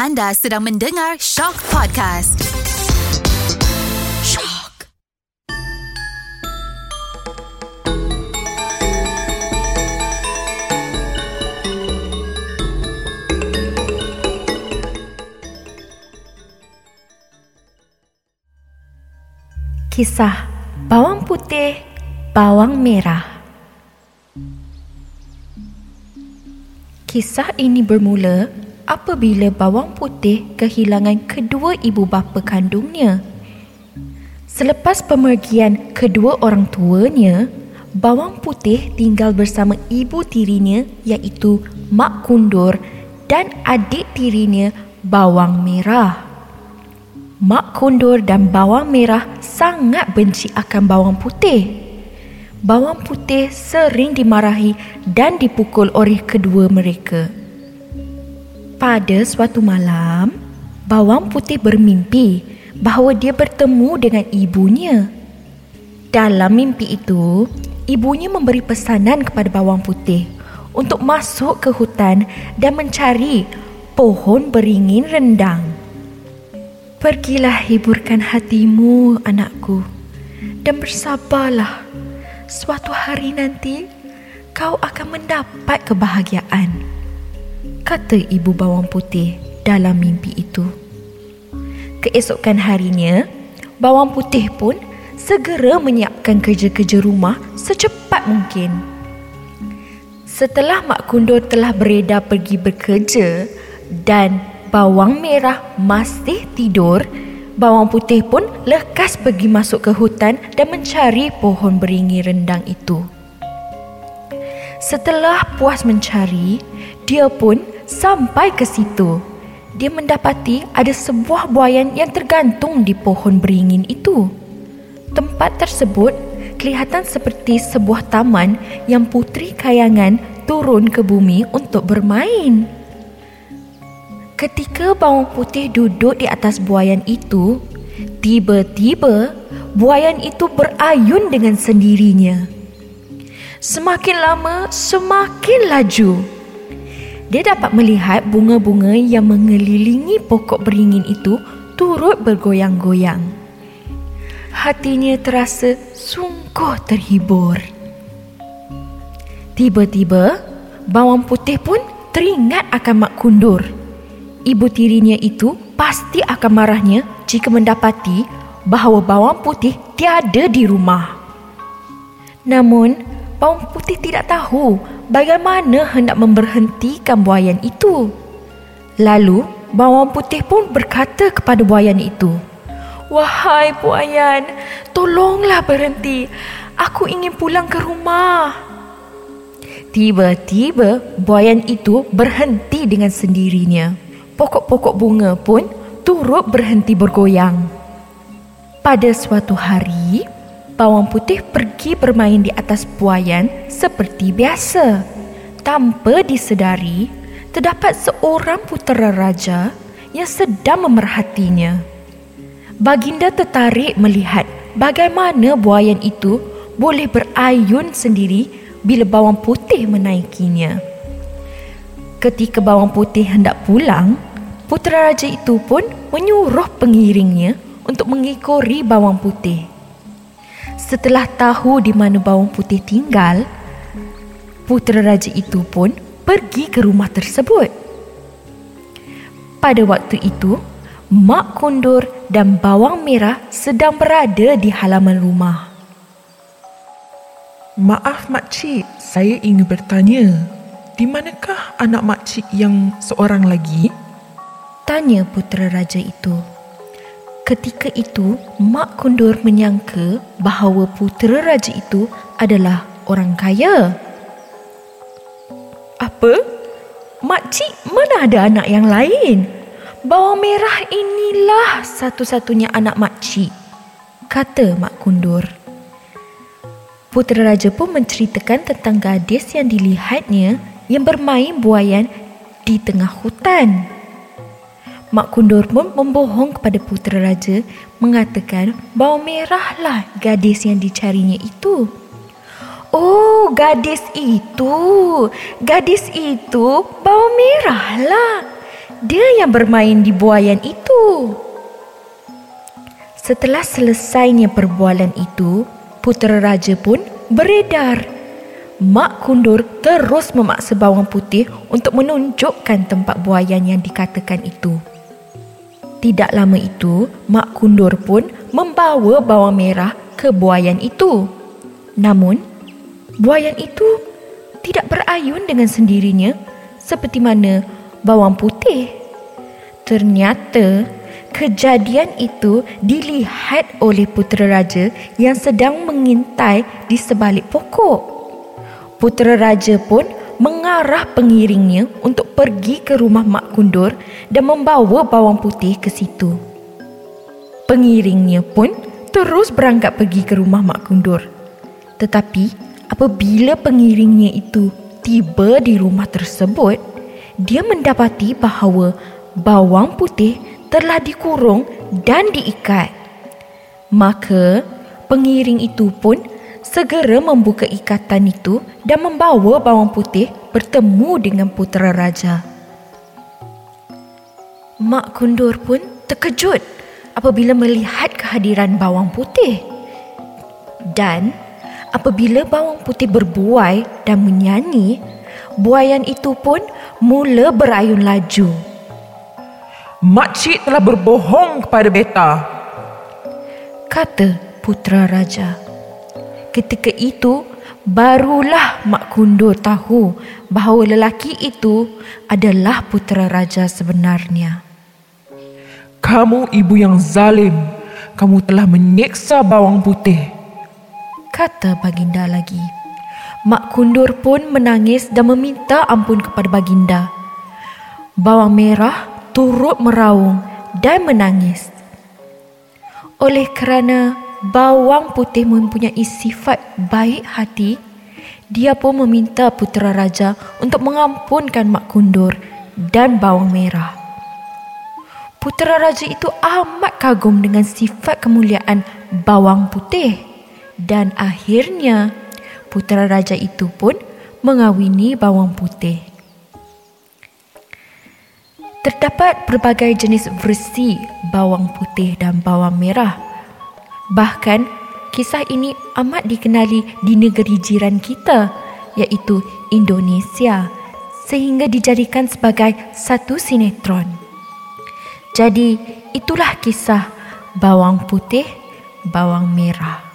Anda sedang mendengar Shock Podcast. Shock. Kisah Bawang Putih, Bawang Merah Kisah ini bermula apabila bawang putih kehilangan kedua ibu bapa kandungnya. Selepas pemergian kedua orang tuanya, bawang putih tinggal bersama ibu tirinya iaitu Mak Kundur dan adik tirinya Bawang Merah. Mak Kundur dan Bawang Merah sangat benci akan bawang putih bawang putih sering dimarahi dan dipukul oleh kedua mereka. Pada suatu malam, bawang putih bermimpi bahawa dia bertemu dengan ibunya. Dalam mimpi itu, ibunya memberi pesanan kepada bawang putih untuk masuk ke hutan dan mencari pohon beringin rendang. Pergilah hiburkan hatimu, anakku, dan bersabarlah suatu hari nanti kau akan mendapat kebahagiaan. Kata ibu bawang putih dalam mimpi itu. Keesokan harinya, bawang putih pun segera menyiapkan kerja-kerja rumah secepat mungkin. Setelah Mak Kundur telah beredar pergi bekerja dan bawang merah masih tidur, bawang putih pun lekas pergi masuk ke hutan dan mencari pohon beringi rendang itu. Setelah puas mencari, dia pun sampai ke situ. Dia mendapati ada sebuah buayan yang tergantung di pohon beringin itu. Tempat tersebut kelihatan seperti sebuah taman yang putri kayangan turun ke bumi untuk bermain. Ketika bawang putih duduk di atas buayan itu, tiba-tiba buayan itu berayun dengan sendirinya. Semakin lama, semakin laju. Dia dapat melihat bunga-bunga yang mengelilingi pokok beringin itu turut bergoyang-goyang. Hatinya terasa sungguh terhibur. Tiba-tiba, bawang putih pun teringat akan Mak Kundur ibu tirinya itu pasti akan marahnya jika mendapati bahawa bawang putih tiada di rumah. Namun, bawang putih tidak tahu bagaimana hendak memberhentikan buayan itu. Lalu, bawang putih pun berkata kepada buayan itu, Wahai buayan, tolonglah berhenti. Aku ingin pulang ke rumah. Tiba-tiba, buayan itu berhenti dengan sendirinya pokok-pokok bunga pun turut berhenti bergoyang. Pada suatu hari, bawang putih pergi bermain di atas buayan seperti biasa. Tanpa disedari, terdapat seorang putera raja yang sedang memerhatinya. Baginda tertarik melihat bagaimana buayan itu boleh berayun sendiri bila bawang putih menaikinya. Ketika bawang putih hendak pulang, Putera raja itu pun menyuruh pengiringnya untuk mengikori bawang putih. Setelah tahu di mana bawang putih tinggal, putera raja itu pun pergi ke rumah tersebut. Pada waktu itu, Mak Kundur dan Bawang Merah sedang berada di halaman rumah. Maaf makcik, saya ingin bertanya. Di manakah anak makcik yang seorang lagi? Tanya putera raja itu. Ketika itu, Mak Kundur menyangka bahawa putera raja itu adalah orang kaya. Apa? Makcik mana ada anak yang lain? Bawang merah inilah satu-satunya anak makcik. Kata Mak Kundur. Putera raja pun menceritakan tentang gadis yang dilihatnya yang bermain buayan di tengah hutan. Mak Kundur pun membohong kepada putera raja mengatakan bahawa merahlah gadis yang dicarinya itu. Oh, gadis itu. Gadis itu bawang merahlah. dia yang bermain di buayan itu. Setelah selesainya perbualan itu, putera raja pun beredar. Mak Kundur terus memaksa bawang putih untuk menunjukkan tempat buayan yang dikatakan itu. Tidak lama itu, Mak Kundur pun membawa bawang merah ke buayan itu. Namun, buayan itu tidak berayun dengan sendirinya seperti mana bawang putih. Ternyata kejadian itu dilihat oleh putera raja yang sedang mengintai di sebalik pokok. Putera raja pun mengarah pengiringnya untuk pergi ke rumah Mak Kundur dan membawa bawang putih ke situ. Pengiringnya pun terus berangkat pergi ke rumah Mak Kundur. Tetapi apabila pengiringnya itu tiba di rumah tersebut, dia mendapati bahawa bawang putih telah dikurung dan diikat. Maka pengiring itu pun segera membuka ikatan itu dan membawa bawang putih bertemu dengan putera raja. Mak Kundur pun terkejut apabila melihat kehadiran bawang putih. Dan apabila bawang putih berbuai dan menyanyi, buayan itu pun mula berayun laju. Makcik telah berbohong kepada beta. Kata putera raja. Ketika itu, barulah Mak Kundur tahu bahawa lelaki itu adalah putera raja sebenarnya. Kamu ibu yang zalim. Kamu telah menyeksa bawang putih. Kata baginda lagi. Mak Kundur pun menangis dan meminta ampun kepada baginda. Bawang merah turut meraung dan menangis. Oleh kerana bawang putih mempunyai sifat baik hati, dia pun meminta putera raja untuk mengampunkan Mak Kundur dan bawang merah. Putera raja itu amat kagum dengan sifat kemuliaan bawang putih dan akhirnya putera raja itu pun mengawini bawang putih. Terdapat berbagai jenis versi bawang putih dan bawang merah. Bahkan kisah ini amat dikenali di negeri jiran kita iaitu Indonesia sehingga dijadikan sebagai satu sinetron. Jadi itulah kisah bawang putih, bawang merah.